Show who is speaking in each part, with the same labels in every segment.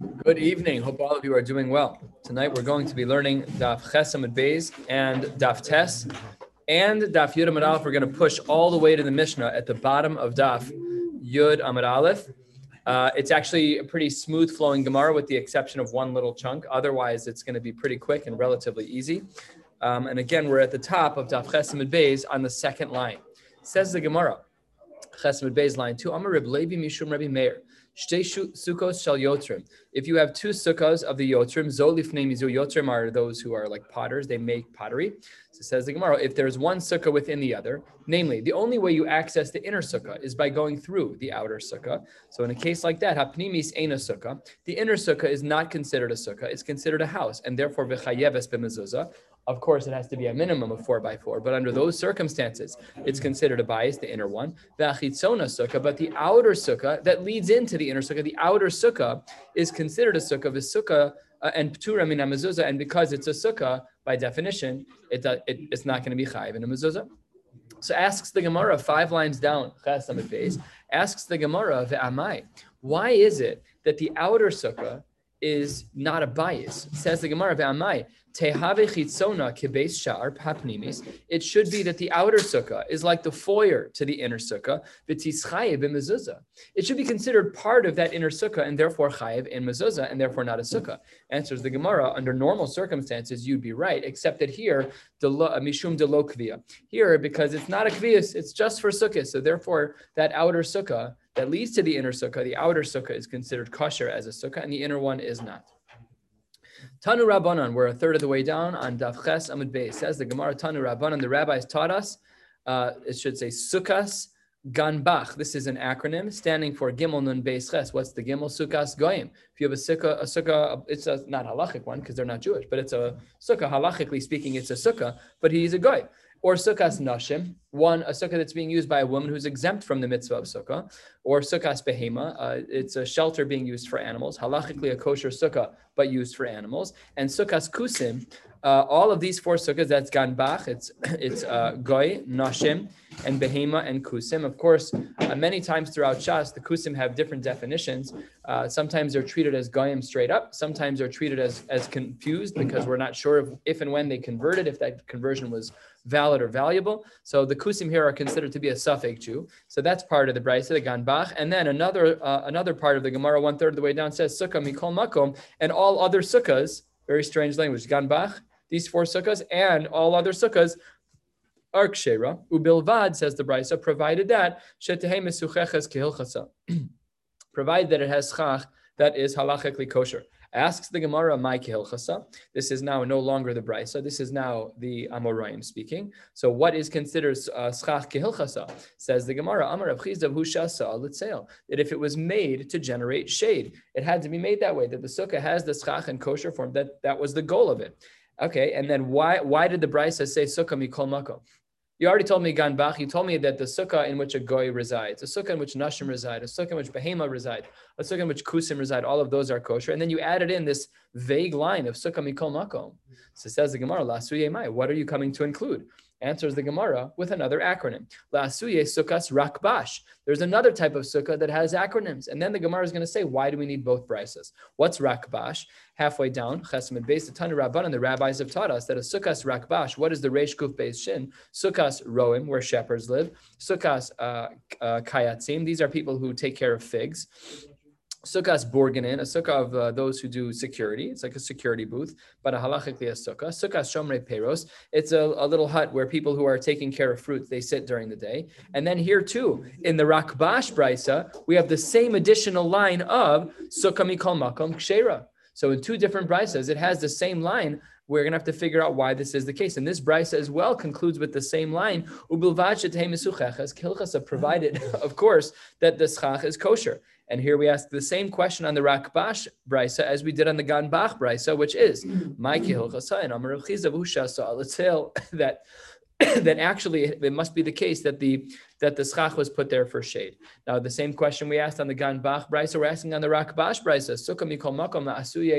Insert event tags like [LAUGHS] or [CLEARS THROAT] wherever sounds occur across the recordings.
Speaker 1: Good evening. Hope all of you are doing well. Tonight we're going to be learning Daf Ches Amud Beis and Daf Tes and Daf Yud Amud Aleph. We're going to push all the way to the Mishnah at the bottom of Daf Yud Amud Aleph. Uh, it's actually a pretty smooth flowing Gemara with the exception of one little chunk. Otherwise, it's going to be pretty quick and relatively easy. Um, and again, we're at the top of Daf Ches Amud Beis on the second line. Says the Gemara, Ches Amud Beis line two. Amar Reb Levi Mishum Rabbi Meir. Sukkos yotrim. If you have two sukkahs of the yotrim, zolifnei mizu yotrim are those who are like potters. They make pottery. So it says the Gemara, if there's one sukkah within the other, namely, the only way you access the inner sukkah is by going through the outer sukkah. So in a case like that, hapnimis ain a sukkah. The inner sukkah is not considered a sukkah; it's considered a house, and therefore v'chayeves b'mezuzah. Of course, it has to be a minimum of four by four, but under those circumstances, it's considered a bayis, the inner one. V'achitzona sukkah, but the outer sukkah that leads into the inner sukkah, the outer sukkah is considered a sukkah, the sukkah uh, and ptura min mezuzah, and because it's a sukkah, by definition, it, it it's not going to be chayiv in a mezuzah. So asks the Gemara five lines down, asks the Gemara, ve'amai, why is it that the outer sukkah is not a bayis? Says the Gemara, ve'amai, it should be that the outer sukkah is like the foyer to the inner sukkah. It should be considered part of that inner sukkah and therefore chayiv in mezuzah and therefore not a sukkah. Answers the Gemara. Under normal circumstances, you'd be right, except that here, the uh, mishum de lo Here, because it's not a kvias, it's just for sukkah. So therefore, that outer sukkah that leads to the inner sukkah, the outer sukkah is considered kosher as a sukkah, and the inner one is not. Tanu Rabbanan, we're a third of the way down on Daf Ches Amud Beis. Says the Gemara Tanu Rabbanan, the rabbis taught us, uh, it should say Sukkos Ganbach. This is an acronym standing for Gimel Nun Beis Ches. What's the Gimel? Sukkos Goyim. If you have a sukkah, a sukkah, it's a not halachic one because they're not Jewish, but it's a sukkah. Halachically speaking, it's a sukkah, but he's a goy or sukkahs nashim, one a sukkah that's being used by a woman who's exempt from the mitzvah of sukkah, or sukkahs behema, uh, it's a shelter being used for animals, halachically a kosher sukkah but used for animals, and sukkahs kusim, uh, all of these four sukkahs, that's ganbach, it's [COUGHS] it's uh, goy, nashim, and behema and kusim. Of course, uh, many times throughout Shas, the kusim have different definitions. Uh, sometimes they're treated as goyim straight up. Sometimes they're treated as as confused because we're not sure if, if and when they converted, if that conversion was valid or valuable. So the kusim here are considered to be a suffix Jew. So that's part of the brisa, the ganbach. And then another uh, another part of the Gemara, one third of the way down, says sukkah mikol makom, and all other sukkahs. Very strange language. Ganbach, these four sukkahs, and all other sukkahs are kshera. Ubilvad says the brisa, provided that shetehe mesucheches kehilchasa, [CLEARS THROAT] provided that it has schach that is halachically kosher. Asks the Gemara, "My kehilchasa." This is now no longer the brisa. This is now the Amoraim speaking. So, what is considered uh, schach kehilchasa? Says the Gemara, "Amar Avchizav hushasa litzail." That if it was made to generate shade, it had to be made that way. That the sukkah has the schach and kosher form. That that was the goal of it. Okay, and then why why did the brisa say sukkah mikol makom? You already told me Ganbach. You told me that the sukkah in which a goy resides, a sukkah in which nashim reside, a sukkah in which behema reside, a sukkah in which kusim reside, all of those are kosher. And then you added in this vague line of sukkah mikol makom. So says the Gemara, la mai. What are you coming to include? Answers the Gemara with another acronym. La'asuye sukkahs rakbash. There's another type of sukkah that has acronyms. And then the Gemara is going to say, why do we need both brises? What's rakbash? Halfway down, chesed based a ton of rabban, the rabbis have taught us that a sukkahs rakbash, what is the reish kuf beis shin? Sukkahs roim, where shepherds live. Sukkahs uh, uh, kayatzim, these are people who take care of figs. Sukkah's Borganin, a sukkah of uh, those who do security. It's like a security booth, but a halachically a sukkah. Sukkah Shomrei Peros. It's a, a, little hut where people who are taking care of fruits, they sit during the day. And then here too, in the Rakbash Brisa, we have the same additional line of Sukkah Mikol Makom Kshera. So in two different Brisas, it has the same line we're going to have to figure out why this is the case. And this brisa as well concludes with the same line, provided, [LAUGHS] of course, that the schach is kosher. And here we ask the same question on the Rakbash brisa as we did on the Ganbach brisa, which is, mm-hmm. [LAUGHS] that [COUGHS] that actually it must be the case that the that the schach was put there for shade. Now the same question we asked on the Ganbach brisa, we're asking on the Rakbash brisa, Sukkah mikol makom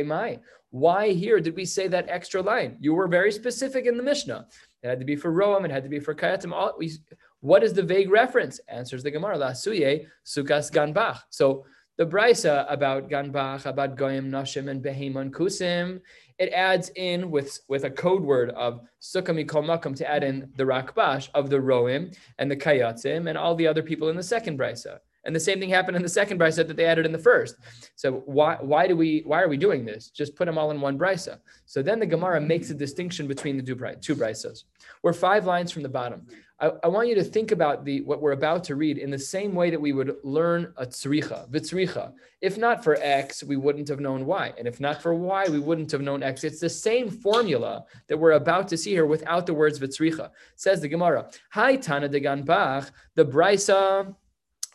Speaker 1: mai. Why here did we say that extra line? You were very specific in the Mishnah. It had to be for Roam, it had to be for Kayatzim. All, we, what is the vague reference? Answers the Gemara, La Suye, Sukas Ganbach. So The brisa about ganbach, about goyim, nashim, and behemon kusim, it adds in with, with a code word of sukkah to add in the rakbash of the roim and the kayatzim and all the other people in the second brisa. And the same thing happened in the second brisa that they added in the first. So why why do we why are we doing this? Just put them all in one brisa. So then the Gemara makes a distinction between the two, brisas. We're five lines from the bottom. I, I, want you to think about the what we're about to read in the same way that we would learn a tzricha, vitzricha. If not for X, we wouldn't have known Y. And if not for Y, we wouldn't have known X. It's the same formula that we're about to see here without the words vitzricha. Says the Gemara, Hi Tana de Ganbach, the brisa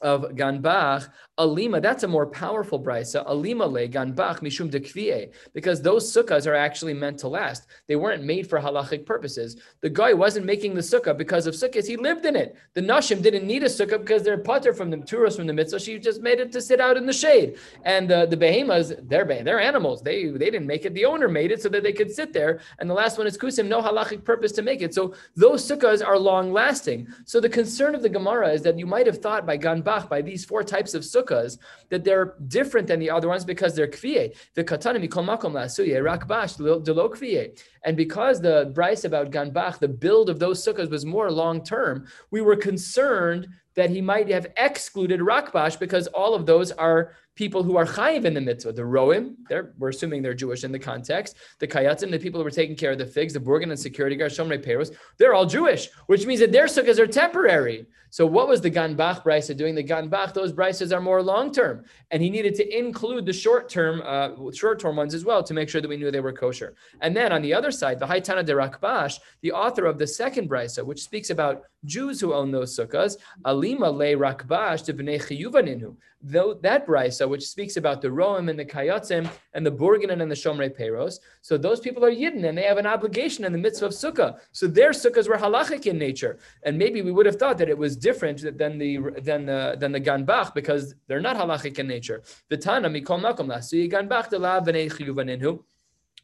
Speaker 1: of Ganbach, Alima, that's a more powerful brisa. Alima le Ganbach mishum de because those sukkahs are actually meant to last. They weren't made for halachic purposes. The guy wasn't making the sukkah because of sukkahs, he lived in it. The Nashim didn't need a sukkah because they're putter from the tourists from the mitzvah. She just made it to sit out in the shade. And the behemoths, they're, they're animals. They, they didn't make it. The owner made it so that they could sit there. And the last one is kusim, no halachic purpose to make it. So those sukkahs are long lasting. So the concern of the Gemara is that you might have thought by Ganbach by these four types of sukkahs that they're different than the other ones because they're kviye. The katana mikol makom lasuye rakbash delo kviye. And because the brisa about ganbach, the build of those sukkahs was more long term, we were concerned that he might have excluded rakbash because all of those are people who are chayiv in the mitzvah. The roim, we're assuming they're Jewish in the context. The kayatzim, the people who were taking care of the figs, the burgan and security guards, shomrei peros, they're all Jewish, which means that their sukkahs are temporary. So what was the ganbach brisa doing? The ganbach, those brises are more long term, and he needed to include the short term, uh, short term ones as well to make sure that we knew they were kosher. And then on the other side, the Haitana de Rakbash, the author of the second brisa, which speaks about Jews who own those sukkahs, alima le rakbash de bnei chiyuvaninu. Though that brisa, which speaks about the roim and the kayatzim and the burganin and the shomrei peros, so those people are yidden and they have an obligation in the mitzvah of sukkah. So their sukkahs were halachic in nature, and maybe we would have thought that it was different than the than the than the ganbach because they're not halachic in nature. Vitana mikol makom la ganbach de la bnei chiyuvaninu.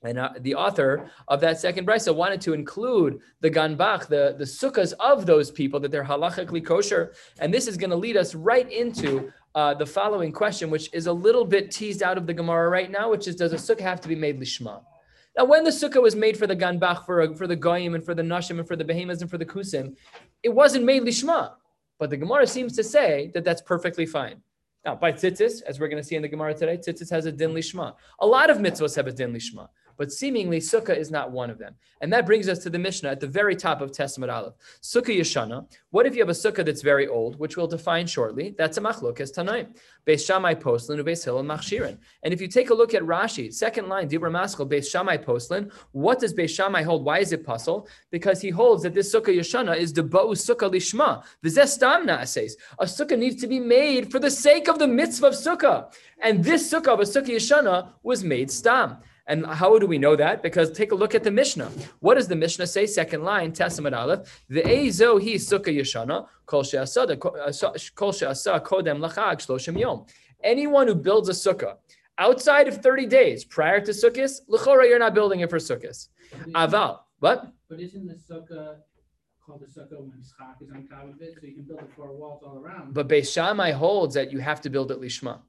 Speaker 1: And uh, the author of that second brisa wanted to include the ganbach, the, the sukkahs of those people, that they're halachically kosher. And this is going to lead us right into uh, the following question, which is a little bit teased out of the Gemara right now, which is Does a sukkah have to be made lishma? Now, when the sukkah was made for the ganbach, for, for the goyim, and for the nashim, and for the behemoths, and for the kusim, it wasn't made lishma. But the Gemara seems to say that that's perfectly fine. Now, by tzitzis, as we're going to see in the Gemara today, tzitzis has a din lishma. A lot of mitzvahs have a din lishma but seemingly sukkah is not one of them. And that brings us to the Mishnah at the very top of Tes Amud Aleph. Sukkah Yeshana. What if you have a sukkah that's very old, which we'll define shortly? That's a machlokas tanaim. Beis Shammai postlin ubeis Hillel machshirin. And if you take a look at Rashi, second line, Dibra Maskal, Beis Shammai postlin, what does Beis Shammai hold? Why is it puzzle? Because he holds that this sukkah Yeshana is the bo'u sukkah lishma. V'zestam na'ases. A sukkah needs to be made for the sake of the mitzvah of sukkah. And this sukkah of a sukkah Yeshana was made stam. And how do we know that? Because take a look at the Mishnah. What does the Mishnah say? Second line, Tes Amud Aleph. The Ezo hi sukkah yeshana uh, kol she'asa kodem lachag shloshim yom. Anyone who builds a sukkah outside of 30 days prior to Sukkot, l'chora, you're not building it for Sukkot. Aval, what?
Speaker 2: But isn't the sukkah called the sukkah when schach is on top of it, so you can build it four walls all around?
Speaker 1: But Beis Shammai holds that you have to build it lishma.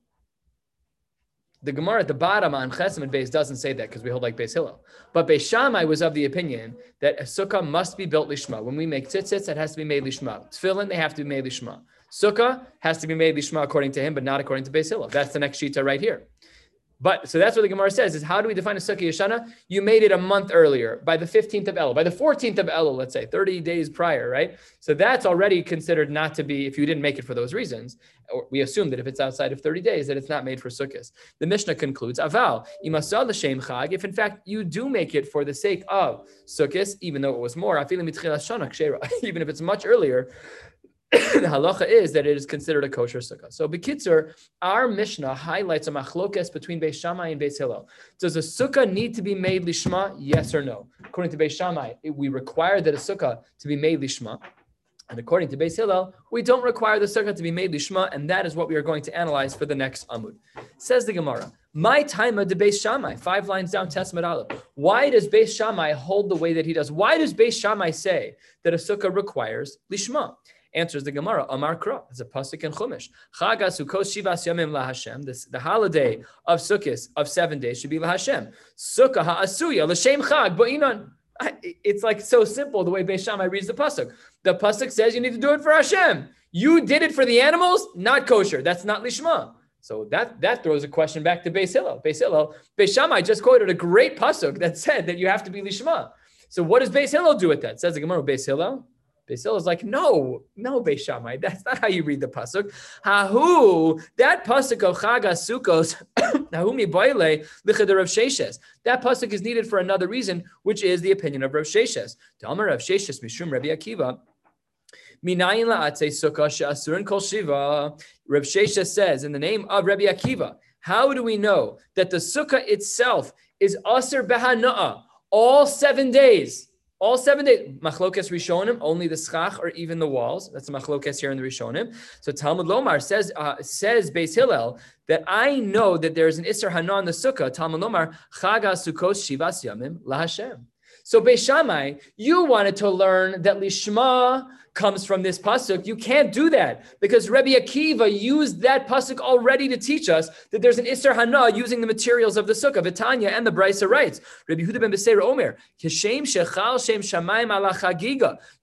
Speaker 1: The Gemara at the bottom on Chesem and Beis doesn't say that because we hold like Beis Hillel. But Beis Shammai was of the opinion that a sukkah must be built lishma. When we make tzitzits, it has to be made lishma. Tefillin, they have to be made lishma. Sukkah has to be made lishma according to him, but not according to Beis Hillel. That's the next shita right here. But so that's what the Gemara says: is how do we define a sukkah yeshana? You made it a month earlier, by the fifteenth of Elul, by the fourteenth of Elul, let's say, thirty days prior, right? So that's already considered not to be if you didn't make it for those reasons. We assume that if it's outside of thirty days, that it's not made for sukkahs. The Mishnah concludes: Aval imasal l'shem chag. If in fact you do make it for the sake of sukkahs, even though it was more, [LAUGHS] even if it's much earlier, [COUGHS] the halacha is that it is considered a kosher sukkah. So, Bekitzer, our Mishnah highlights a machlokes between Beis Shammai and Beis Hillel. Does a sukkah need to be made lishma? Yes or no? According to Beis Shammai, we require that a sukkah to be made lishma. And according to Beis Hillel, we don't require the sukkah to be made lishma, and that is what we are going to analyze for the next amud. Says the Gemara, my time of the Beis Shammai, five lines down, Tes Amud Aleph. Why does Beis Shammai hold the way that he does? Why does Beis Shammai say that a sukkah requires lishma? Answers the Gemara, Amar Kra. It's a pasuk in Chumash. Chag Sukkot Shivas Yamim LaHashem. This the holiday of Sukkot of seven days should be LaHashem. Sukkah HaAsuya L'Shem Chag Ba'inan. It's like so simple the way Beis Shammai reads the pasuk. The pasuk says you need to do it for Hashem. You did it for the animals, not kosher. That's not lishma. So that that throws a question back to Beis Hillel. Beis Hillel, Beis Shammai just quoted a great pasuk that said that you have to be lishma. So what does Beis Hillel do with that? Says the Gemara, Beis Hillel. Hillel is like, no, no, Beis Shammai. That's not how you read the pasuk. Hahu, that pasuk of Chag Sukkos, Nahumi [COUGHS] Boile, Lichad Rav Sheshes. That pasuk is needed for another reason, which is the opinion of Rav Sheshes. Tamar Rav Sheshes Mishum Rabbi Akiva. Minayin la'atze sukkah she'asurin kol shiva. Reb Shesha says in the name of Rabbi Akiva, how do we know that the sukkah itself is aser behana'a all seven days? All seven days. Machlokes Rishonim, only the schach or even the walls. That's the machlokes here in the Rishonim. So Talmud Lomar says, uh, says Beis Hillel, that I know that there is an Isser Hana in the sukkah. Talmud Lomar, Chaga Sukkos Shivas Yamim LaHashem. So Beis Shammai, you wanted to learn that Lishma comes from this pasuk. You can't do that because Rabbi Akiva used that pasuk already to teach us that there's an Isser Hana using the materials of the sukkah. Vitanya and the Brisa writes, Rabbi Huda ben Beseira Omer, Kishem Shechal Shem Shamayim ala.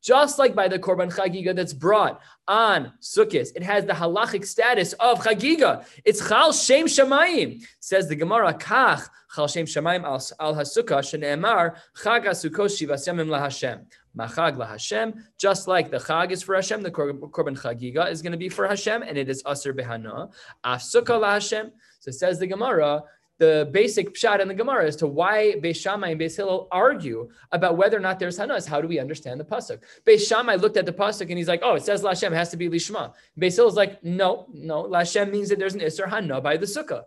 Speaker 1: Just like by the Korban Chagiga that's brought on Sukkot, it has the halachic status of Chagiga. It's Chal Shem Shamayim. Says the Gemara, Kach Chal Shem Shamayim al Hasukah Shene'emar Chag HaSukkot Shivas Yamim LaHashem. Machag LaHashem, just like the Chag is for Hashem, the Korban Chagiga is going to be for Hashem, and it is Aser Behana. Afsukkah LaHashem. So it says the Gemara, the basic pshat in the Gemara as to why Beis Shammai and Beis Hillel argue about whether or not there's Hana is how do we understand the pasuk? Beis Shammai looked at the pasuk and he's like, oh, it says Lashem has to be Lishma. Beis is like, no, no, Lashem means that there's an Isser Hana by the sukkah.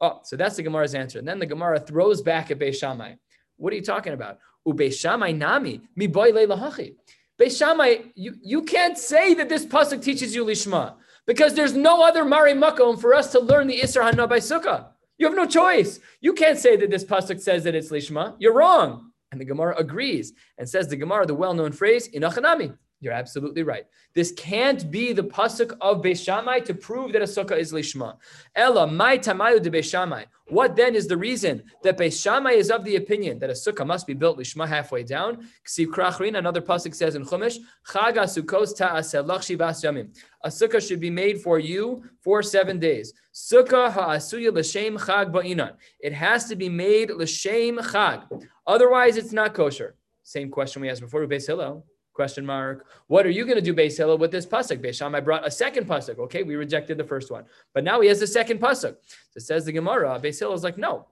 Speaker 1: Oh, so that's the Gemara's answer. And then the Gemara throws back at Beis Shammai. What are you talking about? Ubeis Shammai nami mi boy lahachi. Beis Shammai, you, you can't say that this pasuk teaches you lishma because there's no other mari makom for us to learn the Isra Hana by Sukkah. You have no choice. You can't say that this pasuk says that it's lishma. You're wrong. And the Gemara agrees and says the Gemara, the well-known phrase, inachanami. You're absolutely right. This can't be the pasuk of Beis Shammai to prove that a sukkah is lishma. Ella my tamayu de Beis Shammai. What then is the reason that Beis Shammai is of the opinion that a sukkah must be built lishma halfway down? Ksiv krachrin. Another pasuk says in Chumash, Chaga sukkos ta'aselach shivas yamim. A sukkah should be made for you for seven days. Sukkah ha'asuya l'shem chag ba'inan. It has to be made l'shem chag. Otherwise, it's not kosher. Same question we asked before Beis Hillel. Question mark. What are you going to do, Beis Hillel, with this pasuk? Beis Shammai brought a second pasuk. Okay, we rejected the first one, but now he has the second pasuk. So it says the Gemara. Beis Hillel is like, no,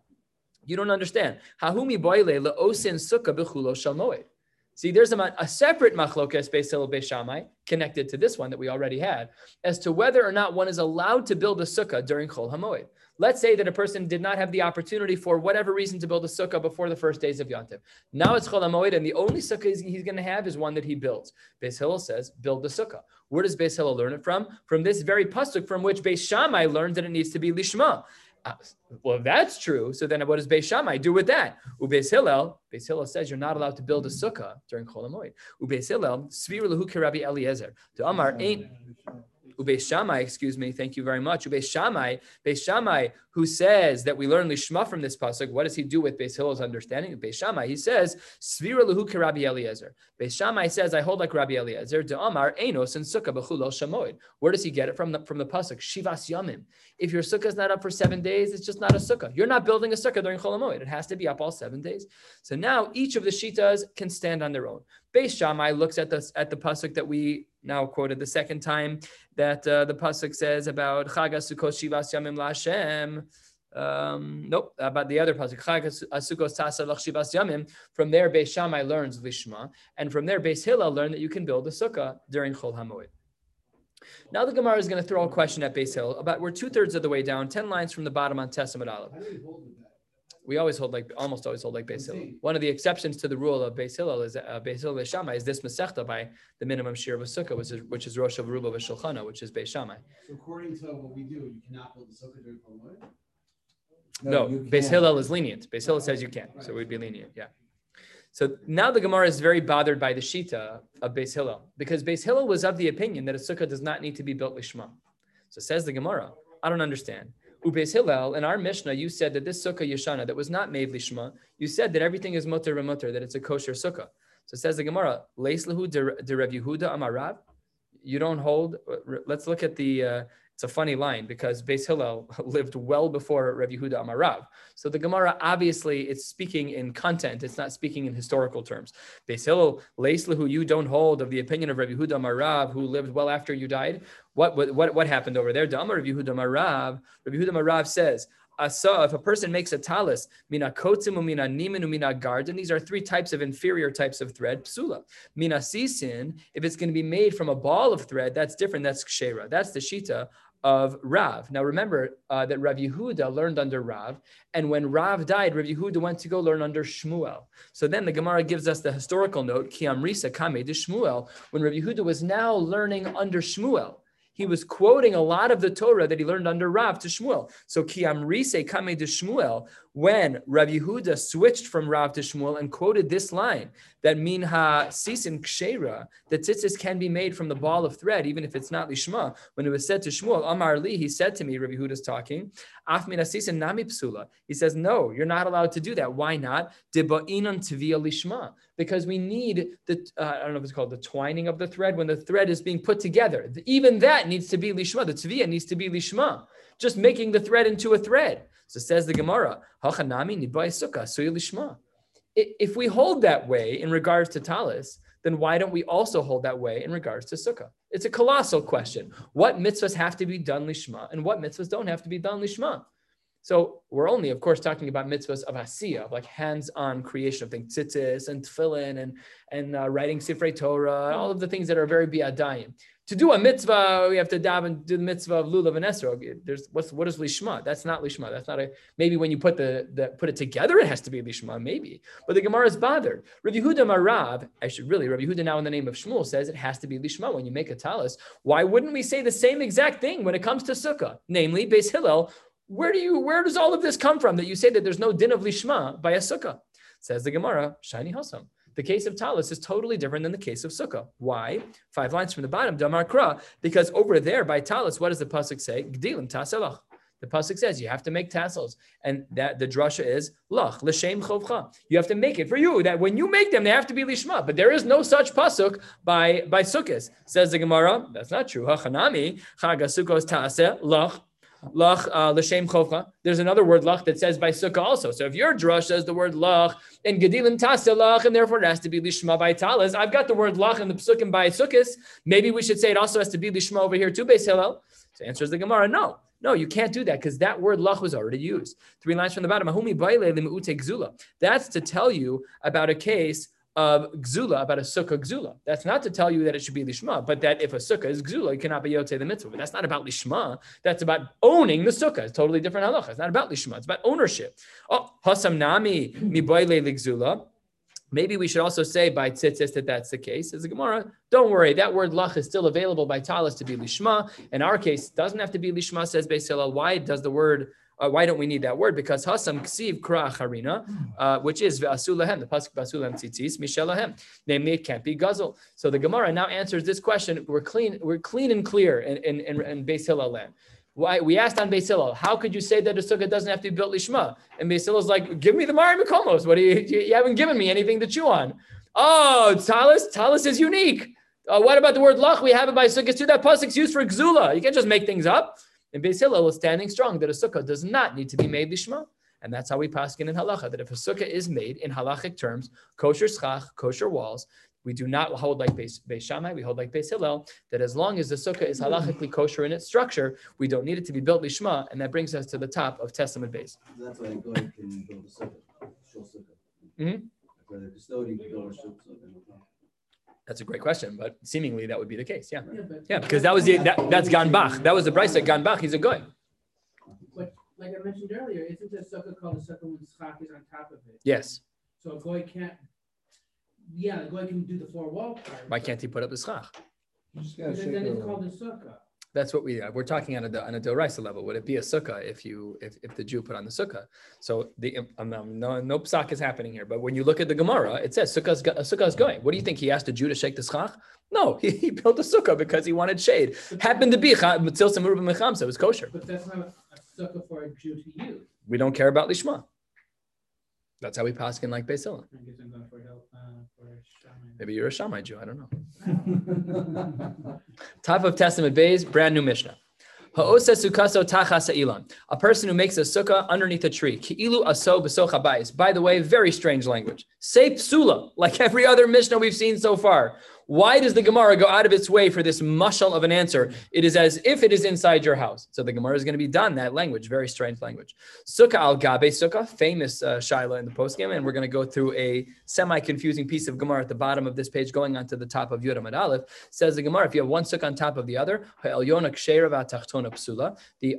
Speaker 1: you don't understand. Hahumi boile leosin sukkah b'chulo shalmoed. See, there's a, a separate machlokes Beis Hillel Beis connected to this one that we already had, as to whether or not one is allowed to build a sukkah during Chol Hamoed. Let's say that a person did not have the opportunity for whatever reason to build a sukkah before the first days of Yontif. Now it's Chol HaMoed, and the only sukkah he's going to have is one that he builds. Beis Hillel says, build the sukkah. Where does Beis Hillel learn it from? From this very pasuk from which Beis Shammai learns that it needs to be lishma. Uh, well, that's true, so then what does Beis Shammai do with that? Ubeis Hillel, Beis Hillel says you're not allowed to build a sukkah during Chol HaMoed. Ubeis Hillel, Svir Lahu Rabbi Eliezer. To Amar ain't Ubeis Shammai, excuse me, thank you very much. Ubeis Shammai, Beis Shammai, who says that we learn Lishma from this pasuk, what does he do with Beis Hillel's understanding Beis Shammai? He says, Svira lehu Rabbi Eliezer. Beis Shammai says, I hold like Rabbi Eliezer, de Amar, Enos, and Sukkah b'chulol shamoid. Where does he get it from the, from the pasuk? Shivas Yamim. If your sukkah is not up for seven days, it's just not a sukkah. You're not building a sukkah during Chol It has to be up all seven days. So now each of the shitas can stand on their own. Beis Shammai looks at the, at the pasuk that we now quoted the second time that uh, the pasuk says about Chagas Sukkot Shivas Yamim Lashem. Um, nope, about the other pasuk Chagas Sukkot Tasa Shivas Yamim. From there, Beis Shammai learns Lishma, and from there, Beis Hillel learned that you can build a sukkah during Chol Hamoed. Now the Gemara is going to throw a question at Beis Hillel. About we're two thirds of the way down, ten lines from the bottom on Tes Amud Aleph we always hold like almost always hold like Beis Hillel. One of the exceptions to the rule of Beis Hillel is uh, Beis Hillel Shammai is this Masechta by the minimum shir of a sukkah, which is which is Rosh of Ruba Shulchana, which is Beis Shammai.
Speaker 3: So according to what we do, you cannot build a sukkah during
Speaker 1: No, no Beis Hillel is lenient. Beis Hillel says you can, right. so we'd be lenient. Yeah. So now the Gemara is very bothered by the Shita of Beis Hillel because Beis Hillel was of the opinion that a sukkah does not need to be built lishma. So says the Gemara, I don't understand. Ubeis Hillel, in our Mishnah, you said that this sukkah yeshana that was not made lishma, you said that everything is mutter remutter, that it's a kosher sukkah. So it says the Gemara, Leis lehu de Rev Yehuda amarav. You don't hold. Let's look at the. Uh, it's a funny line because Beis Hillel [LAUGHS] lived well before Rev Yehuda Amarav. So the Gemara obviously it's speaking in content. It's not speaking in historical terms. Beis Hillel, lehu, you don't hold of the opinion of Rev Yehuda Amarav, who lived well after you died. What, what, what happened over there? Damar Rav Yehuda Marav. Rav Yehuda Marav says, Asa, if a person makes a talis, mina kotzim mina nimin mina garden, these are three types of inferior types of thread, psula. Mina sisin, if it's going to be made from a ball of thread, that's different, that's kshera. That's the shita of Rav. Now remember uh, that Rav Yehuda learned under Rav, and when Rav died, Rav Yehuda went to go learn under Shmuel. So then the Gemara gives us the historical note, Ki Amrisa Kame de Shmuel, when Rav Yehuda was now learning under Shmuel he was quoting a lot of the Torah that he learned under Rav to Shmuel. So ki amrise kame de Shmuel, when Rav Yehuda switched from Rav to Shmuel and quoted this line that minha sisin kshera, that tzitzis can be made from the ball of thread, even if it's not lishma. When it was said to Shmuel, Amar li, he said to me, Rav Yehuda's talking, af sisin nami psula. He says, no, you're not allowed to do that. Why not? Debainan tvia lishma. Because we need the, uh, I don't know if it's called the twining of the thread, when the thread is being put together. Even that needs to be lishma. The tvia needs to be lishma. Just making the thread into a thread. So says the Gemara, if we hold that way in regards to talis, then why don't we also hold that way in regards to sukkah? It's a colossal question. What mitzvahs have to be done lishma and what mitzvahs don't have to be done lishma? So we're only, of course, talking about mitzvahs of asiyah, like hands-on creation of things, tzitzis and tefillin and and uh, writing sifrei Torah, all of the things that are very biadayim to do a mitzvah, we have to dive and do the mitzvah of lulav and esrog. There's what's what is lishma? That's not lishma. That's not a maybe when you put the, the put it together, it has to be lishma, maybe. But the Gemara is bothered. Rav Yehuda Marav, I should really Rav Yehuda now in the name of Shmuel says it has to be lishma when you make a talis. Why wouldn't we say the same exact thing when it comes to sukkah? Namely, Beis Hillel. Where do you where does all of this come from that you say that there's no din of lishma by a sukkah? Says the Gemara, shiny hasam. The case of talis is totally different than the case of sukkah. Why? Five lines from the bottom, damar kra, because over there by talis, what does the pasuk say? Gdilim taselach. The pasuk says you have to make tassels, and that the drasha is lach l'shem chovcha. You have to make it for you. That when you make them, they have to be lishma. But there is no such pasuk by by sukkahs. Says the Gemara. That's not true. Hachanami chaga sukkos taaseh lach lach uh, l'shem chovcha. There's another word lach that says by sukkah also. So if your drush says the word lach and gedilim lach, and therefore it has to be lishma by talis, I've got the word lach in the psukim by sukkahs. Maybe we should say it also has to be lishma over here too, Beis Hillel. So answers the Gemara, no. No, you can't do that because that word lach was already used. Three lines from the bottom. That's to tell you about a case of gzula, about a sukkah gzula. That's not to tell you that it should be lishma, but that if a sukkah is gzula, you cannot be yote the mitzvah. But that's not about lishma. That's about owning the sukkah. It's totally different halacha. It's not about lishma. It's about ownership. Oh, hasam nami mi ligzula. Maybe we should also say by tzitzis that that's the case. As a Gemara, don't worry, that word lach is still available by talis to be lishma. In our case, doesn't have to be lishma, says Beis Hillel. Why does the word uh, why don't we need that word? Because hasam ksiv kra harina, uh, which is ve'asulahem, the pasuk ve'asulahem tzitzis mishelahem. Namely, it can't be guzzle. So the Gemara now answers this question. We're clean. We're clean and clear in in, in, in Beis Hillel land. Why we asked on Beis Hillel, how could you say that a sukkah doesn't have to be built lishma? And Beis Hillel's like, give me the Mari Makomos. What do you, you, you haven't given me anything to chew on? Oh, talis, talis is unique. Uh, what about the word lach? We have it by sukkahs too. That pasuk's used for gzula. You can't just make things up. And Beis Hillel is standing strong that a sukkah does not need to be made lishma. And that's how we paskin in halacha, that if a sukkah is made in halachic terms, kosher schach, kosher walls, we do not hold like Beis, Beis Shammai, we hold like Beis Hillel, that as long as the sukkah is halachically kosher in its structure, we don't need it to be built lishma, and that brings us to the top of Tes Amud base.
Speaker 3: That's why can build a sukkah, shul sukkah. Mm-hmm. Custodian can build a shul sukkah.
Speaker 1: That's a great question, but seemingly that would be the case. Yeah, yeah, yeah because that was the that, that's Ganbach. That was the brisa Ganbach. He's a guy.
Speaker 2: But like I mentioned earlier, isn't the sukkah called a sukkah when schach is on top of it?
Speaker 1: Yes.
Speaker 2: So a goy can't. Yeah, a goy can do the four wall part.
Speaker 1: Why can't he put up the schach?
Speaker 2: Then it's called a sukkah.
Speaker 1: That's what we, uh, we're talking on a, on a Doraisa level. Would it be a sukkah if you, if, if the Jew put on the sukkah? So the, um, um, no, no psak is happening here. But when you look at the Gemara, it says sukkah's, a sukkah's going. What do you think? He asked the Jew to shake the schach? No, [LAUGHS] he, he built a sukkah because he wanted shade. Happened to be cha- Matzil Samurba Mechamsa, it was kosher.
Speaker 2: But that's not a sukkah for a Jew to use.
Speaker 1: We don't care about Lishma. That's how we pass in like Beis Hillel.
Speaker 2: I guess I'm going for help, uh, for.
Speaker 1: Maybe you're a Shammai Jew. I don't know. [LAUGHS] Top of Tes Amud Bays, brand new Mishnah. Ha'osa sukaso tachas ilan. A person who makes a sukkah underneath a tree. Ki'ilu aso b'soch. By the way, very strange language. Say psula, like every other Mishnah we've seen so far. Why does the Gemara go out of its way for this mushal of an answer? It is as if it is inside your house. So the Gemara is going to be done that language, very strange language. Sukkah al gabe sukkah, famous uh, shaila in the postgame, and we're going to go through a semi-confusing piece of Gemara at the bottom of this page, going on to the top of Yud Amud Aleph. Says the Gemara, if you have one sukkah on top of the other, the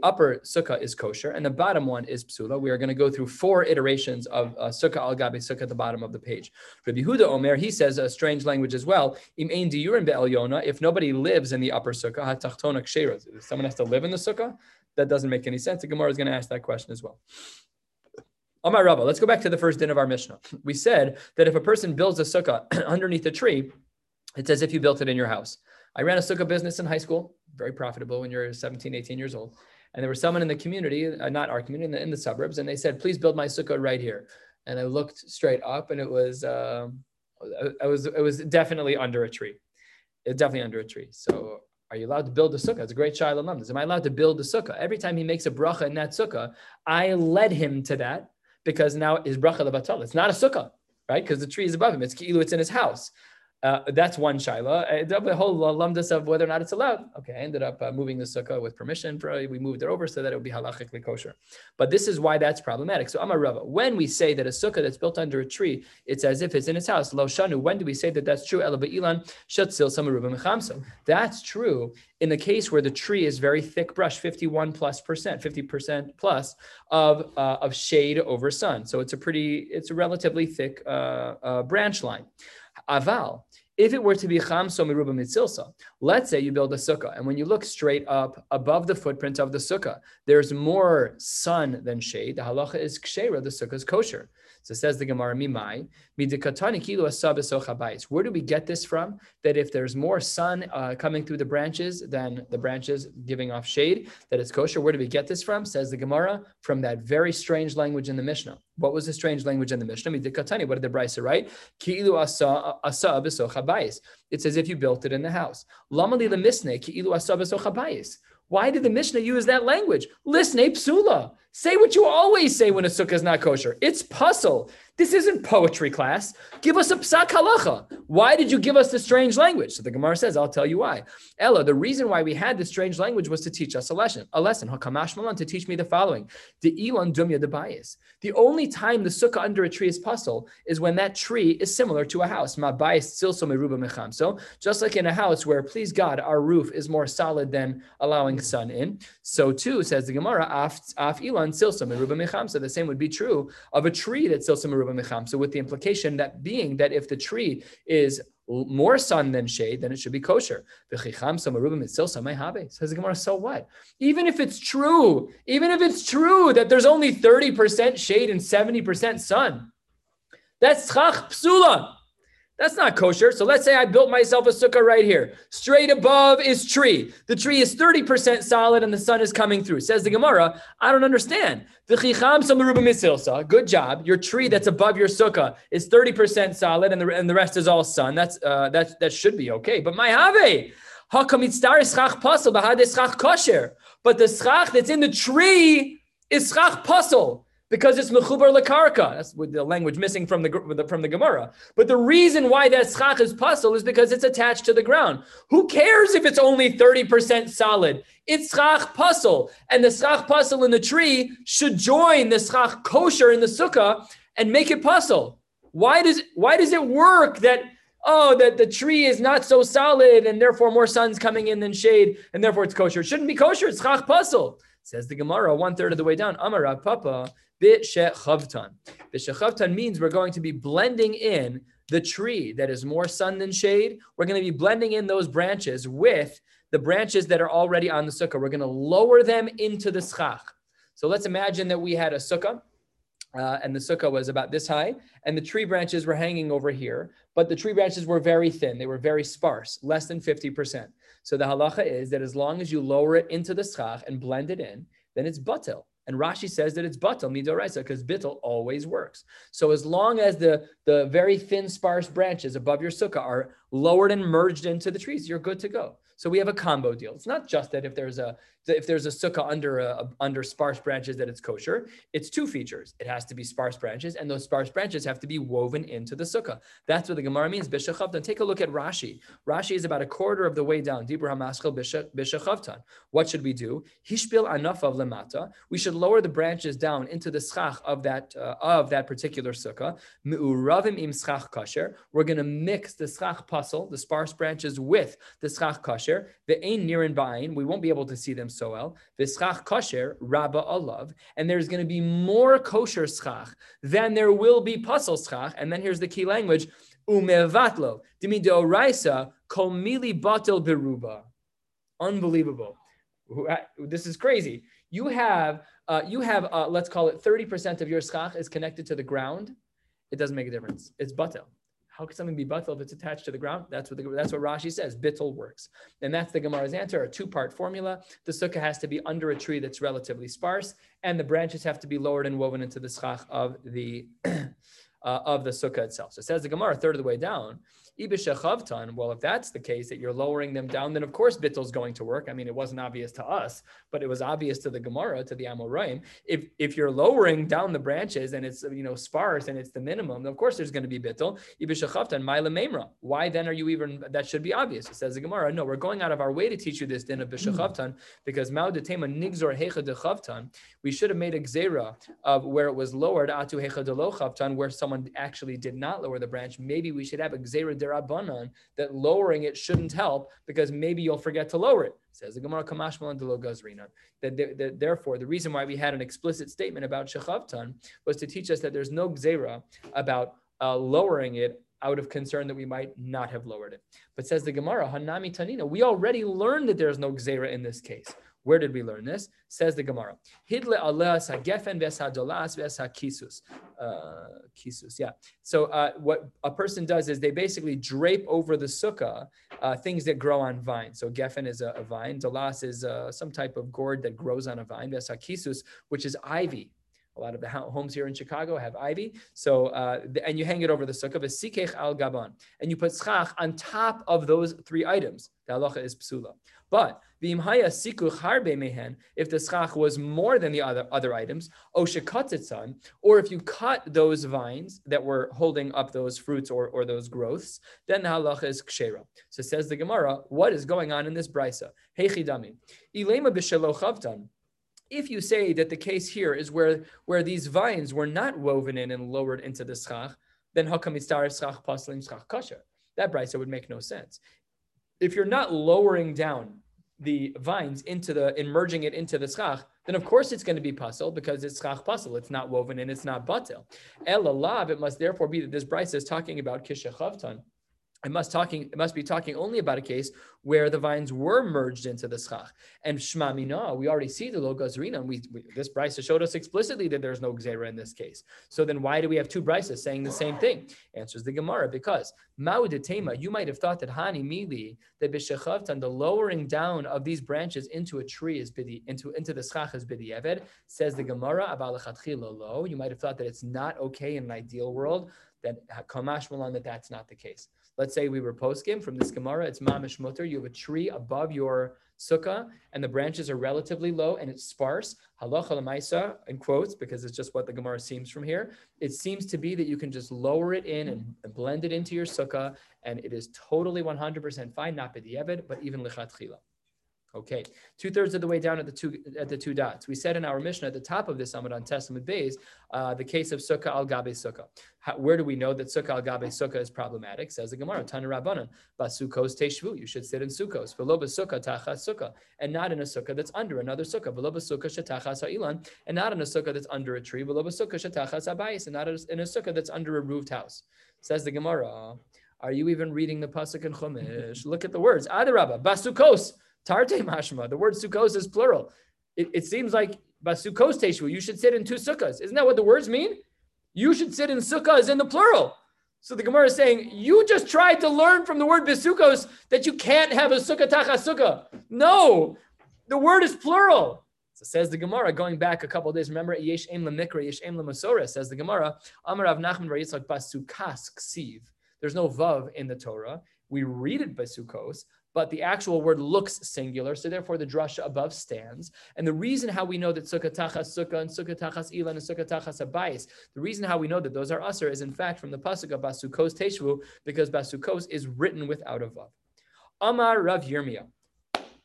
Speaker 1: upper sukkah is kosher, and the bottom one is psula. We are going to go through four iterations of uh, sukkah al gabe sukkah at the bottom of the page. Rabbi Yehuda Omer, he says a strange language as well. Im ein diyurim be'elyona, if nobody lives in the upper sukkah, hatachtona ksheira, if someone has to live in the sukkah, that doesn't make any sense. The Gemara is going to ask that question as well. Amar Rabba, let's go back to the first din of our Mishnah. [CLEARS THROAT] We said that if a person builds a sukkah [CLEARS THROAT] underneath a tree, it's as if you built it in your house. I ran a sukkah business in high school, very profitable when you're 17, 18 years old. And there was someone in the community, uh, not our community, in the, in the suburbs, and they said, please build my sukkah right here. And I looked straight up and it was, um, I was, it was definitely under a tree. It definitely under a tree. So are you allowed to build a sukkah? It's a great child of Am I allowed to build a sukkah? Every time he makes a bracha in that sukkah, I led him to that because now his bracha levatal. It's not a sukkah, right? Because the tree is above him. It's ki'ilu, it's in his house. Uh, that's one shaila. Uh, the whole lumdus of whether or not it's allowed. Okay, I ended up uh, moving the sukkah with permission. For, we moved it over so that it would be halachically kosher. But this is why that's problematic. So Amar Rava, when we say that a sukkah that's built under a tree, it's as if it's in its house. Lo shanu. When do we say that that's true? Ela be'ilan shatzil. That's true in the case where the tree is very thick brush, 51 plus percent, 50 percent plus of uh, of shade over sun. So it's a pretty, it's a relatively thick uh, uh, branch line. Aval, if it were to be chamso miruba mitzilsa, let's say you build a sukkah, and when you look straight up above the footprint of the sukkah, there's more sun than shade. The halacha is kshera, the sukkah is kosher. So says the Gemara, Mimai, Where do we get this from? That if there's more sun uh, coming through the branches than the branches giving off shade, that it's kosher. Where do we get this from? Says the Gemara, from that very strange language in the Mishnah. What was the strange language in the Mishnah? Midikatani, what did the Brisa write? Ki'ilu asa It's as if you built it in the house. Lamali why did the Mishnah use that language? Listen, psula. Say what you always say when a sukkah is not kosher. It's puzzle. This isn't poetry class. Give us a psak halacha. Why did you give us the strange language? So the Gemara says, I'll tell you why. Ella, the reason why we had this strange language was to teach us a lesson. A lesson. Hakamash malan to teach me the following: the elon dumya the bayis. The only time the sukkah under a tree is puzzle is when that tree is similar to a house. Ma bayis silso meruba mecham. So just like in a house where, please God, our roof is more solid than allowing sun in. So too says the Gemara, af, af elon silso meruba mecham. So the same would be true of a tree that's silso meruba so with the implication that being that if the tree is more sun than shade, then it should be kosher. Says the Gemara, so what? Even if it's true, even if it's true that there's only 30% shade and 70% sun, that's chach psula. That's not kosher. So let's say I built myself a sukkah right here. Straight above is tree. The tree is 30% solid and the sun is coming through. Says the Gemara, I don't understand. Good job. Your tree that's above your sukkah is 30% solid and the, and the rest is all sun. That's uh, that, that should be okay. But my have. But the schach that's in the tree is schach puzzle because it's mechubar lekarka. That's with the language missing from the from the Gemara. But the reason why that schach is puzzle is because it's attached to the ground. Who cares if it's only thirty percent solid? It's schach puzzle, and the schach puzzle in the tree should join the schach kosher in the sukkah and make it puzzle. Why does why does it work that? Oh, that the tree is not so solid and therefore more sun's coming in than shade, and therefore it's kosher. It shouldn't be kosher, it's chach puzzle. Says the Gemara, one third of the way down. Amar Papa, Bishechavtan. Bishechavtan means we're going to be blending in the tree that is more sun than shade. We're going to be blending in those branches with the branches that are already on the sukkah. We're going to lower them into the schach. So let's imagine that we had a sukkah. Uh, and the sukkah was about this high, and the tree branches were hanging over here, but the tree branches were very thin. They were very sparse, less than 50%. So the halacha is that as long as you lower it into the schach and blend it in, then it's batil. And Rashi says that it's batal midoraisa because bittel always works. So as long as the the very thin, sparse branches above your sukkah are lowered and merged into the trees, you're good to go. So we have a combo deal. It's not just that if there's a if there's a sukkah under a, under sparse branches that it's kosher. It's two features. It has to be sparse branches, and those sparse branches have to be woven into the sukkah. That's what the Gemara means. Bishachavtan. Take a look at Rashi. Rashi is about a quarter of the way down. Bishachavtan. What should we do? Hishpil anav of lemata. We should lower the branches down into the schach of that uh, of that particular sukkah. Me'uravim im schach kasher. We're going to mix the schach puzzle, the sparse branches, with the schach kasher. The ein nirin ba'ain. We won't be able to see them soel, v'schach kosher, rabba alav, and there's going to be more kosher schach than there will be puzzle schach. And then here's the key language, umevatlo, dimi deoraisa, kol mili batel beruba. Unbelievable. This is crazy. You have, uh, you have, uh, let's call it 30% of your schach is connected to the ground. It doesn't make a difference. It's batel. How could something be batal if it's attached to the ground? That's what the, that's what Rashi says. Bittul works, and that's the Gemara's answer. A two-part formula. The sukkah has to be under a tree that's relatively sparse, and the branches have to be lowered and woven into the schach of the [CLEARS THROAT] uh, of the sukkah itself. So it says the Gemara, third of the way down. Well, if that's the case, that you're lowering them down, then of course is going to work. I mean, it wasn't obvious to us, but it was obvious to the Gemara, to the Amoraim. If if you're lowering down the branches and it's you know sparse and it's the minimum, then of course there's going to be bittul. Why then are you even? That should be obvious. It says the Gemara. No, we're going out of our way to teach you this din of bishachavtan because ma'udetema nigzor hecha We should have made a gzera of where it was lowered atu hecha where someone actually did not lower the branch. Maybe we should have a gzera derabanan that lowering it shouldn't help because maybe you'll forget to lower it. Says the Gemara Kamashmal and Gazrina. That, therefore the reason why we had an explicit statement about shechavtan was to teach us that there's no gzera about uh, lowering it out of concern that we might not have lowered it. But says the Gemara, Hanami Tanina, we already learned that there's no gzera in this case. Where did we learn this? Says the Gemara. Hidle Allah hagefen v'eshadolas v'eshakisus. Uh, kisus, yeah. So uh, what a person does is they basically drape over the sukkah uh, things that grow on vines. So gefen is a, a vine. Dalas is uh, some type of gourd that grows on a vine. V'eshakisus, which is ivy. A lot of the homes here in Chicago have ivy. So, uh, and you hang it over the sukkah, sikech al gaban, and you put schach on top of those three items. The halacha is psula. But if the schach was more than the other, other items, or if you cut those vines that were holding up those fruits or, or those growths, then the halacha is kshera. So says the Gemara, what is going on in this brisa? If you say that the case here is where, where these vines were not woven in and lowered into the schach, then come it's schach paslim schach kasher? That brisa would make no sense if you're not lowering down the vines into the and merging it into the schach, then of course it's going to be puzzle because it's schach puzzle. It's not woven and it's not batel. El alav, it must therefore be that this brisa is talking about kishachavtan it must talking it must be talking only about a case where the vines were merged into the schach. And Shma Mina, we already see the logazrina, and we, we this brisa showed us explicitly that there's no gzera in this case. So then why do we have two brises saying the same thing? Answers the Gemara because Ma'udetema, you might have thought that Hani Mili, that Bishachavtan, the lowering down of these branches into a tree is bidi into into the schach is bidi eved, says the Gemara lo. You might have thought that it's not okay in an ideal world that kamash malan that that's not the case. Let's say we were poskim from this Gemara, it's mamish mutter. You have a tree above your sukkah, and the branches are relatively low and it's sparse. Halacha lemaisa in quotes because it's just what the Gemara seems from here. It seems to be that you can just lower it in and, blend it into your sukkah, and it is totally 100% fine, not b'di'evid, but even lichat lichatchila. Okay, two thirds of the way down at the two at the two dots. We said in our Mishnah at the top of this Amud on Tes Amud Bays, uh, the case of Sukkah al Gabe Sukkah. How, where do we know that Sukkah al Gabe Sukkah is problematic? Says the Gemara, Tana Rabbanan, Basukos Teshvu. You should sit in Sukkos. Veloba Sukkah Tachas Sukkah, and not in a Sukkah that's under another Sukkah. Veloba Sukkah Shetachas Ha'ilan, and not in a Sukkah that's under a tree. Veloba Sukkah Shetachas Abayis, and not in a Sukkah that's under a roofed house. Says the Gemara. Are you even reading the pasuk in Chumash? Look at the words. Adarabba, basukos Tarte mashma. The word sukkos is plural. It, it seems like basukos teshu. You should sit in two sukkahs. Isn't that what the words mean? You should sit in sukkahs in the plural. So the Gemara is saying, you just tried to learn from the word besukos that you can't have a sukkah tachas sukkah. No, the word is plural. So says the Gemara, going back a couple days, remember, Yesh Em Lemikra, Yesh Em says the Gemara, Amar Rav Nachman Yitzchak Basukas Ksiv. There's no Vav in the Torah. We read it Basukos, but the actual word looks singular, so therefore the drasha above stands. And the reason how we know that sukkah tachas sukkah and sukkah tachas ilan and sukkah tachas abayis, the reason how we know that those are usher is in fact from the pasuk of basukos teshvu, because basukos is written without a vav. Amar Rav Yirmiyah.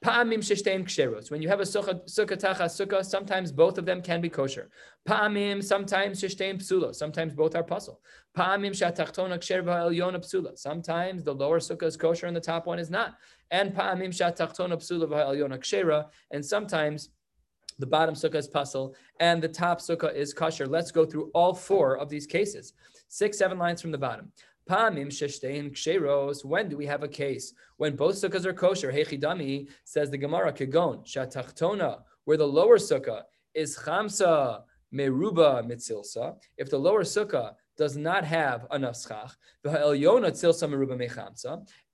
Speaker 1: Pa'amim sheshtein ksheros. When you have a sukkah, tachas sukkah, sometimes both of them can be kosher. Pa'amim, sometimes sheshtein psula. Sometimes both are pasul. Pa'amim shatachtona ksher va'elyona psula. Sometimes the lower sukkah is kosher and the top one is not. And pa'amim shatachtona psula va'elyona kshera. And sometimes the bottom sukkah is pasul and the top sukkah is kosher. Let's go through all four of these cases. Six, seven lines from the bottom. Pamim sheshtein ksheros. When do we have a case when both sukkahs are kosher? Hechidami says the Gemara kegon shatachtona, where the lower sukkah is chamsa meruba mitzilsa. If the lower sukkah does not have enough schach,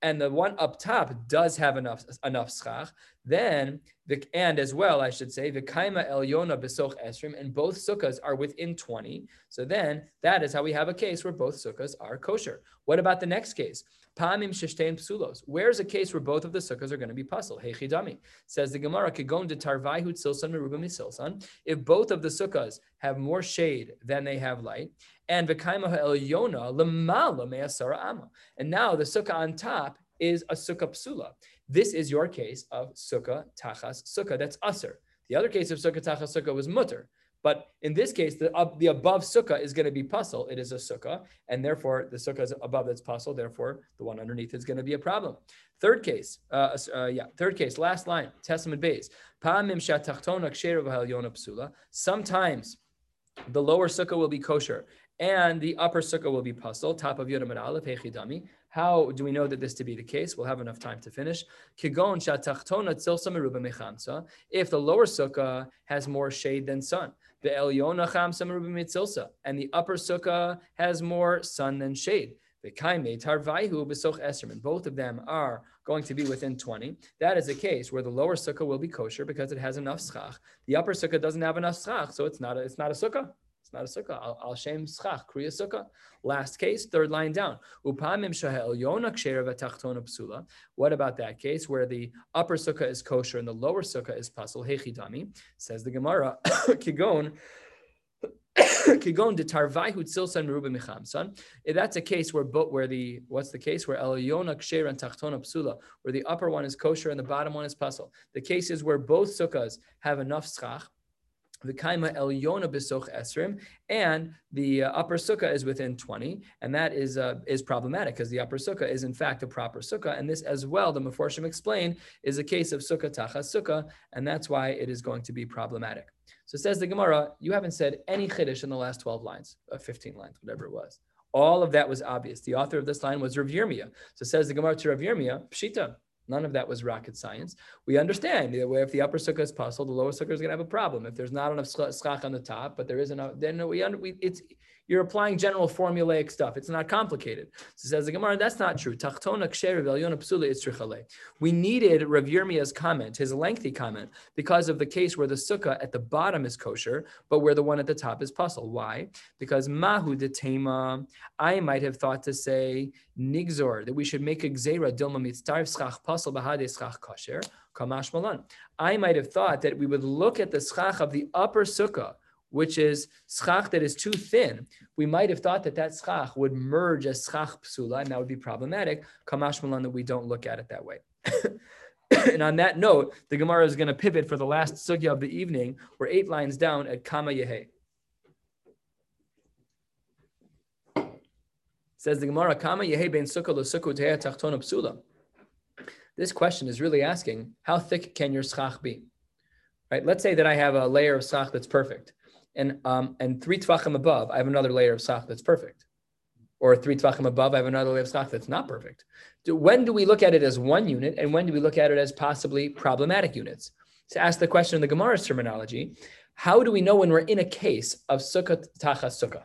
Speaker 1: and the one up top does have enough enough schach, then the and as well, I should say, the kaima elyona besoch esrim, and both sukkahs are within 20. So then that is how we have a case where both sukkahs are kosher. What about the next case? Pamim sheshtein psulos. Where's a case where both of the sukkahs are going to be pasul? Hechidami says the Gemara kigon de tarvaihu tzilsan meruba misilsan. If both of the sukkahs have more shade than they have light, and v'kaima ha'elyona lemala me'asara ama, and now the sukkah on top is a sukkah psula. This is your case of sukkah tachas sukkah. That's usser. The other case of sukkah tachas sukkah was mutter. But in this case, the, uh, the above sukkah is going to be pasul. It is a sukkah, and therefore the sukkah is above that's pasul. Therefore, the one underneath is going to be a problem. Third case, uh, uh, yeah, third case, last line, Tes Amud Beis. Sometimes the lower sukkah will be kosher and the upper sukkah will be pasul, top of Yud Amud Aleph, Hechidami. How do we know that this to be the case? We'll have enough time to finish. If the lower sukkah has more shade than sun, the Elyona chamsa and the upper sukkah has more sun than shade. The tarvaihu besoch esrem, both of them are going to be within 20. That is a case where the lower sukkah will be kosher because it has enough schach. The upper sukkah doesn't have enough schach, so it's not a, it's not a sukkah. It's not a sukkah. Al shem schach, kriya sukkah. Last case, third line down. Upamim. What about that case where the upper sukkah is kosher and the lower sukkah is pasul? Hechidami says the Gemara. [COUGHS] Kigon. [COUGHS] Kigon michamsan. Eh, that's a case where but where the what's the case where elyona ksher and tachtona psula, where the upper one is kosher and the bottom one is pasul. The case is where both sukkahs have enough schach the kaima elyona besoch esrim, and the uh, upper sukkah is within 20, and that is uh, is problematic because the upper sukkah is in fact a proper sukkah, and this as well, the Meforshim explain, is a case of sukkah tachas sukkah, and that's why it is going to be problematic. So says the Gemara, you haven't said any chiddush in the last 12 lines, uh, 15 lines, whatever it was. All of that was obvious. The author of this line was Rav Yirmiyah. So says the Gemara to Rav Yirmiyah, Pshita, None of that was rocket science. We understand that way if the upper sukkah is puzzled, the lower sukkah is going to have a problem. If there's not enough schach on the top, but there is enough, then we, we it's you're applying general formulaic stuff. It's not complicated. So says the Gemara, that's not true. We needed Rav Yirmiyah's comment, his lengthy comment, because of the case where the sukkah at the bottom is kosher, but where the one at the top is pasul. Why? Because mahu de tema, I might have thought to say nigzor, that we should make a gzera dilma mitztarv schach pasul bahade schach kosher, kamash malan. I might have thought that we would look at the schach of the upper sukkah, which is schach that is too thin, we might have thought that that schach would merge as schach psula, and that would be problematic. Kamash malan that we don't look at it that way. [COUGHS] and on that note, the Gemara is going to pivot for the last sugya of the evening. We're eight lines down at Kama Yehe. Says the Gemara, Kama Yehe ben psula. This question is really asking, how thick can your schach be? Right? Let's say that I have a layer of schach that's perfect and um, and three tvachim above, I have another layer of sach that's perfect. or three tvachim above, I have another layer of schach that's not perfect. Do, when do we look at it as one unit, and when do we look at it as possibly problematic units? To ask the question in the Gemara's terminology, how do we know when we're in a case of sukkah tachas sukkah?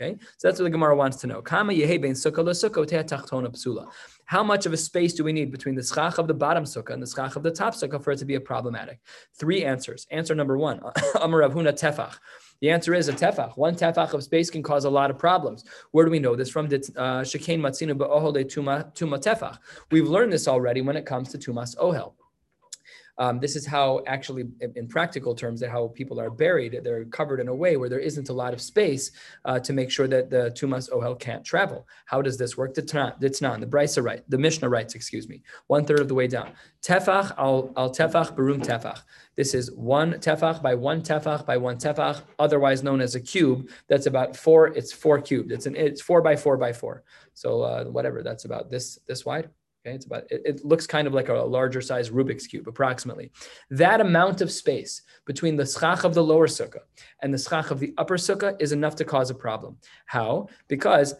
Speaker 1: Okay, so that's what the Gemara wants to know. Kama bein sukkah sukkah psula. How much of a space do we need between the schach of the bottom sukkah and the schach of the top sukkah for it to be a problematic? Three answers. Answer number one, [LAUGHS] Amar Ravhuna tefach. The answer is a tefach. One tefach of space can cause a lot of problems. Where do we know this from? Uh, Shekain matzina tuma tuma tefach. We've learned this already when it comes to tumas ohel. Um, this is how, actually, in practical terms, that how people are buried. They're covered in a way where there isn't a lot of space uh, to make sure that the tumas ohel can't travel. How does this work? The Ditnan, the Brisa right, the Mishnah writes, excuse me, one third of the way down. Tefach al, al tefach barum tefach. This is one tefach by one tefach by one tefach, otherwise known as a cube. That's about four. It's four cubed. It's an it's four by four by four. So uh, whatever that's about this this wide. Okay, it's about it, it, looks kind of like a larger size Rubik's cube, approximately. That amount of space between the schach of the lower sukkah and the schach of the upper sukkah is enough to cause a problem. How? Because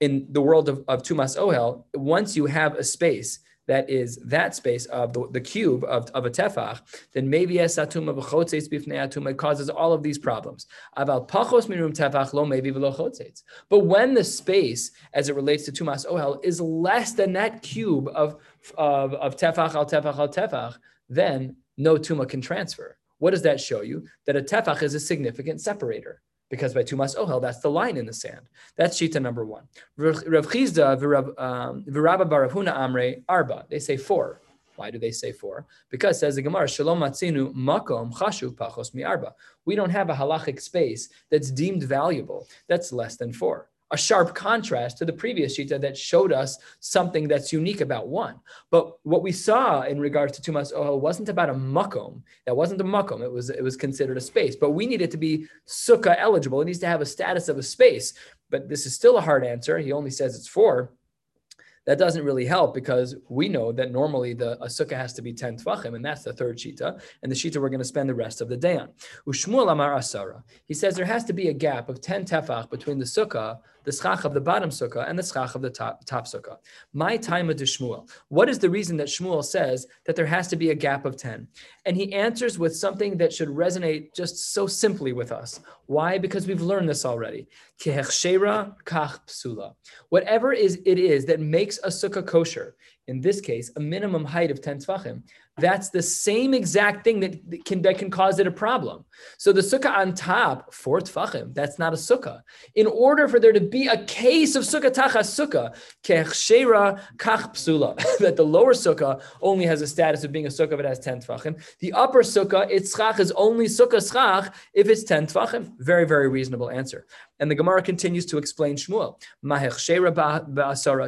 Speaker 1: in the world of, of Tumas Ohel, once you have a space that is that space of the, the cube of, of a tefach, then maybe esatuma v'chotzeitz bifnei atuma it causes all of these problems. Aval pachos mirum tefach lo maybe v'lo But when the space, as it relates to tumas ohel, is less than that cube of, of, of tefach al tefach al tefach, then no tuma can transfer. What does that show you? That a tefach is a significant separator because by Tumas Ohel, that's the line in the sand. That's Shita number one. Rav Chisda, um, Baravhuna Amre, Arba. They say four. Why do they say four? Because says the Gemara, Shalom Matzinu Makom Chashu Pachos Mi Arba. We don't have a halachic space that's deemed valuable. That's less than four a sharp contrast to the previous shita that showed us something that's unique about one. But what we saw in regards to Tumas Ohel wasn't about a makom. That wasn't a makom. It was it was considered a space. But we needed to be sukkah eligible. It needs to have a status of a space. But this is still a hard answer. He only says it's four that doesn't really help because we know that normally the a sukkah has to be 10 tvachim, and that's the third shita, and the shita we're going to spend the rest of the day on. Ushmuel Amar Asara. He says there has to be a gap of 10 tefach between the sukkah, the schach of the bottom sukkah, and the schach of the top, top sukkah. My time of Shmuel. What is the reason that Shmuel says that there has to be a gap of 10? And he answers with something that should resonate just so simply with us. Why? Because we've learned this already. Whatever is it is that makes a sukkah kosher, in this case, a minimum height of 10 tfachim, that's the same exact thing that can that can cause it a problem. So the sukkah on top, four tfachim, that's not a sukkah. In order for there to be a case of sukkah tachas sukkah, kechshera kach psula, [LAUGHS] that the lower sukkah only has a status of being a sukkah if it has 10 tfachim. The upper sukkah, its schach is only sukkah schach if it's 10 tfachim. Very, very reasonable answer. And the Gemara continues to explain Shmuel.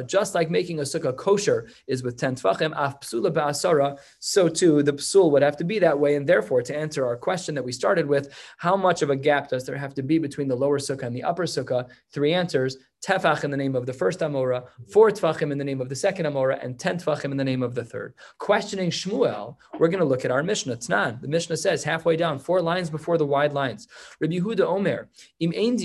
Speaker 1: Just like making a sukkah kosher is with 10 tfachim, af psula ba'asara, so too the psul would have to be that way. And therefore, to answer our question that we started with, how much of a gap does there have to be between the lower sukkah and the upper sukkah? Three answers tefach in the name of the first Amora, four tefachim in the name of the second Amora, and ten tefachim in the name of the third. Questioning Shmuel, we're going to look at our Mishnah. Tznan. The Mishnah says halfway down, four lines before the wide lines. Rabbi Yehuda Omer, im ein.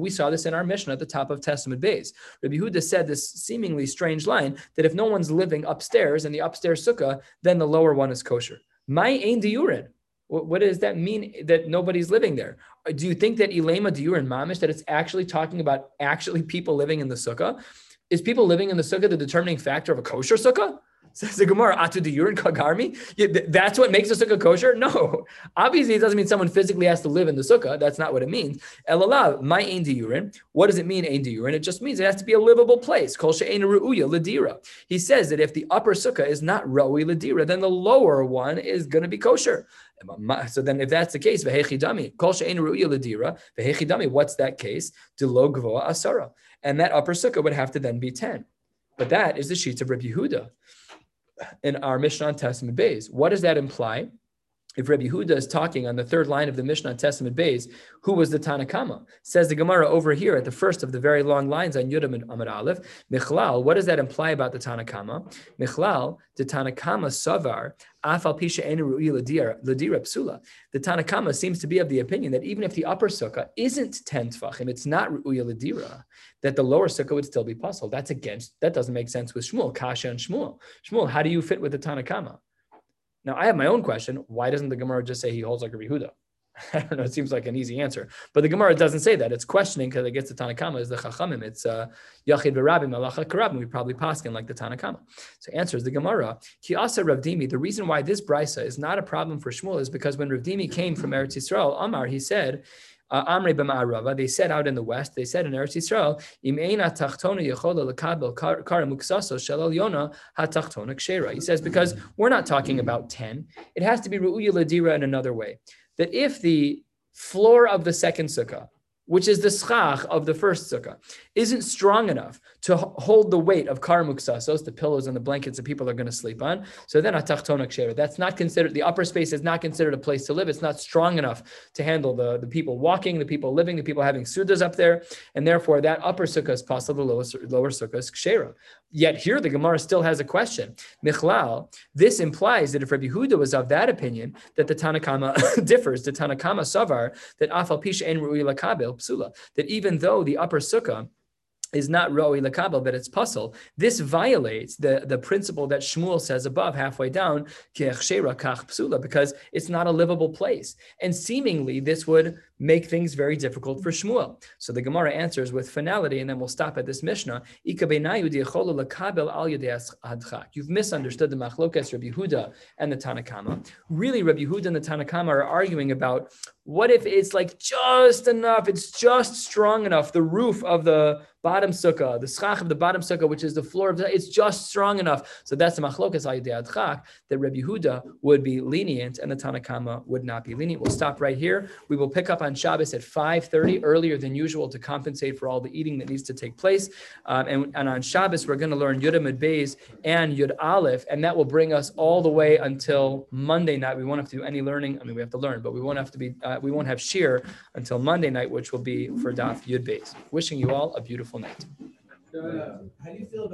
Speaker 1: We saw this in our Mishnah at the top of Tes Amud Beis. Rabbi Yehuda said this seemingly strange line that if no one's living upstairs in the upstairs sukkah, then the lower one is kosher. My ein diurin. What does that mean that nobody's living there? Uh, do you think that Elema Diur and Mamish, that it's actually talking about actually people living in the sukkah? Is people living in the sukkah the determining factor of a kosher sukkah? Says the Gemara, Atu Diyur Kagarmi? That's what makes a sukkah kosher? No. Obviously, it doesn't mean someone physically has to live in the sukkah. That's not what it means. Elalav, my ain diyurin. What does it mean, ain diyurin? It just means it has to be a livable place. Kol she'ein ru'uya ladira. He says that if the upper sukkah is not roi ladira, then the lower one is going to be kosher. So then, if that's the case, kol she'ein ru'uya what's that case? Delo gvoa asara. And that upper sukkah would have to then be 10. But that is the sheets of Rabbi Yehuda in our Mishnah on Tes Amud Beis. What does that imply? If Rabbi Huda is talking on the third line of the Mishnah Tes Amud Beis, who was the Tanna Kamma? Says the Gemara over here at the first of the very long lines on Yudam and Amid Aleph. Michlal, what does that imply about the Tanna Kamma? Michlal, the Tanna Kamma Savar, Afal Pisha Enu Ru'i Ladira Psula. The Tanna Kamma seems to be of the opinion that even if the upper sukkah isn't 10 tfachim, it's not Ru'ya Ladira, that the lower sukkah would still be puzzled. That's against, that doesn't make sense with Shmuel, Kasha and Shmuel. Shmuel, how do you fit with the Tanna Kamma? Now, I have my own question. Why doesn't the Gemara just say he holds like a Yehuda? [LAUGHS] I don't know. It seems like an easy answer, but the Gemara doesn't say that. It's questioning because it gets the Tanna Kamma is the Chachamim. It's uh, Yachid v'Rabbi Malacha Karabim. We probably paskin like the Tanna Kamma. So answers the Gemara. Ki asa Rav Dimi. The reason why this brisa is not a problem for Shmuel is because when Rav Dimi came from Eretz Yisrael, Amar, he said. Uh, Amre b'ma'arava. They said out in the west. They said in Eretz Yisrael, "Im eina tachtona yechola lekabel kara muksaso yona hatachtona kshera." He says because we're not talking about ten. It has to be ru'uya ladira in another way. That if the floor of the second sukkah, which is the schach of the first sukkah, isn't strong enough to hold the weight of kar muksasos, the pillows and the blankets that people are going to sleep on. So then atachtona kshera. That's not considered, the upper space is not considered a place to live. It's not strong enough to handle the, the people walking, the people living, the people having sudas up there. And therefore that upper sukkah is possible, the lower, lower sukkah is kshera. Yet here the Gemara still has a question. Michlal, this implies that if Rabbi Huda was of that opinion, that the Tanna Kamma [LAUGHS] differs, the Tanna Kamma Savar, that Afal Pisha en Ru'i Lakabel Psula, that even though the upper sukkah is not roi lakabel, but it's pasul. This violates the, the principle that Shmuel says above, halfway down, because it's not a livable place. And seemingly, this would make things very difficult for Shmuel. So the Gemara answers with finality, and then we'll stop at this Mishnah. You've misunderstood the Machlokas, Rabbi Huda, and the Tanna Kamma. Really, Rabbi Huda and the Tanna Kamma are arguing about what if it's like just enough, it's just strong enough, the roof of the bottom sukkah, the schach of the bottom sukkah, which is the floor of the, it's just strong enough. So that's the machlokas adchak that Rabbi Huda would be lenient and the Tanna Kamma would not be lenient. We'll stop right here. We will pick up on Shabbos at 5:30 earlier than usual to compensate for all the eating that needs to take place. Um, and, and on Shabbos we're going to learn Yud Beis and Yud Aleph, and that will bring us all the way until Monday night. We won't have to do any learning. I mean, we have to learn, but we won't have to be. Uh, we won't have shear until Monday night, which will be for Daf Yud Beis. Wishing you all a beautiful night.
Speaker 3: Uh, How do you feel about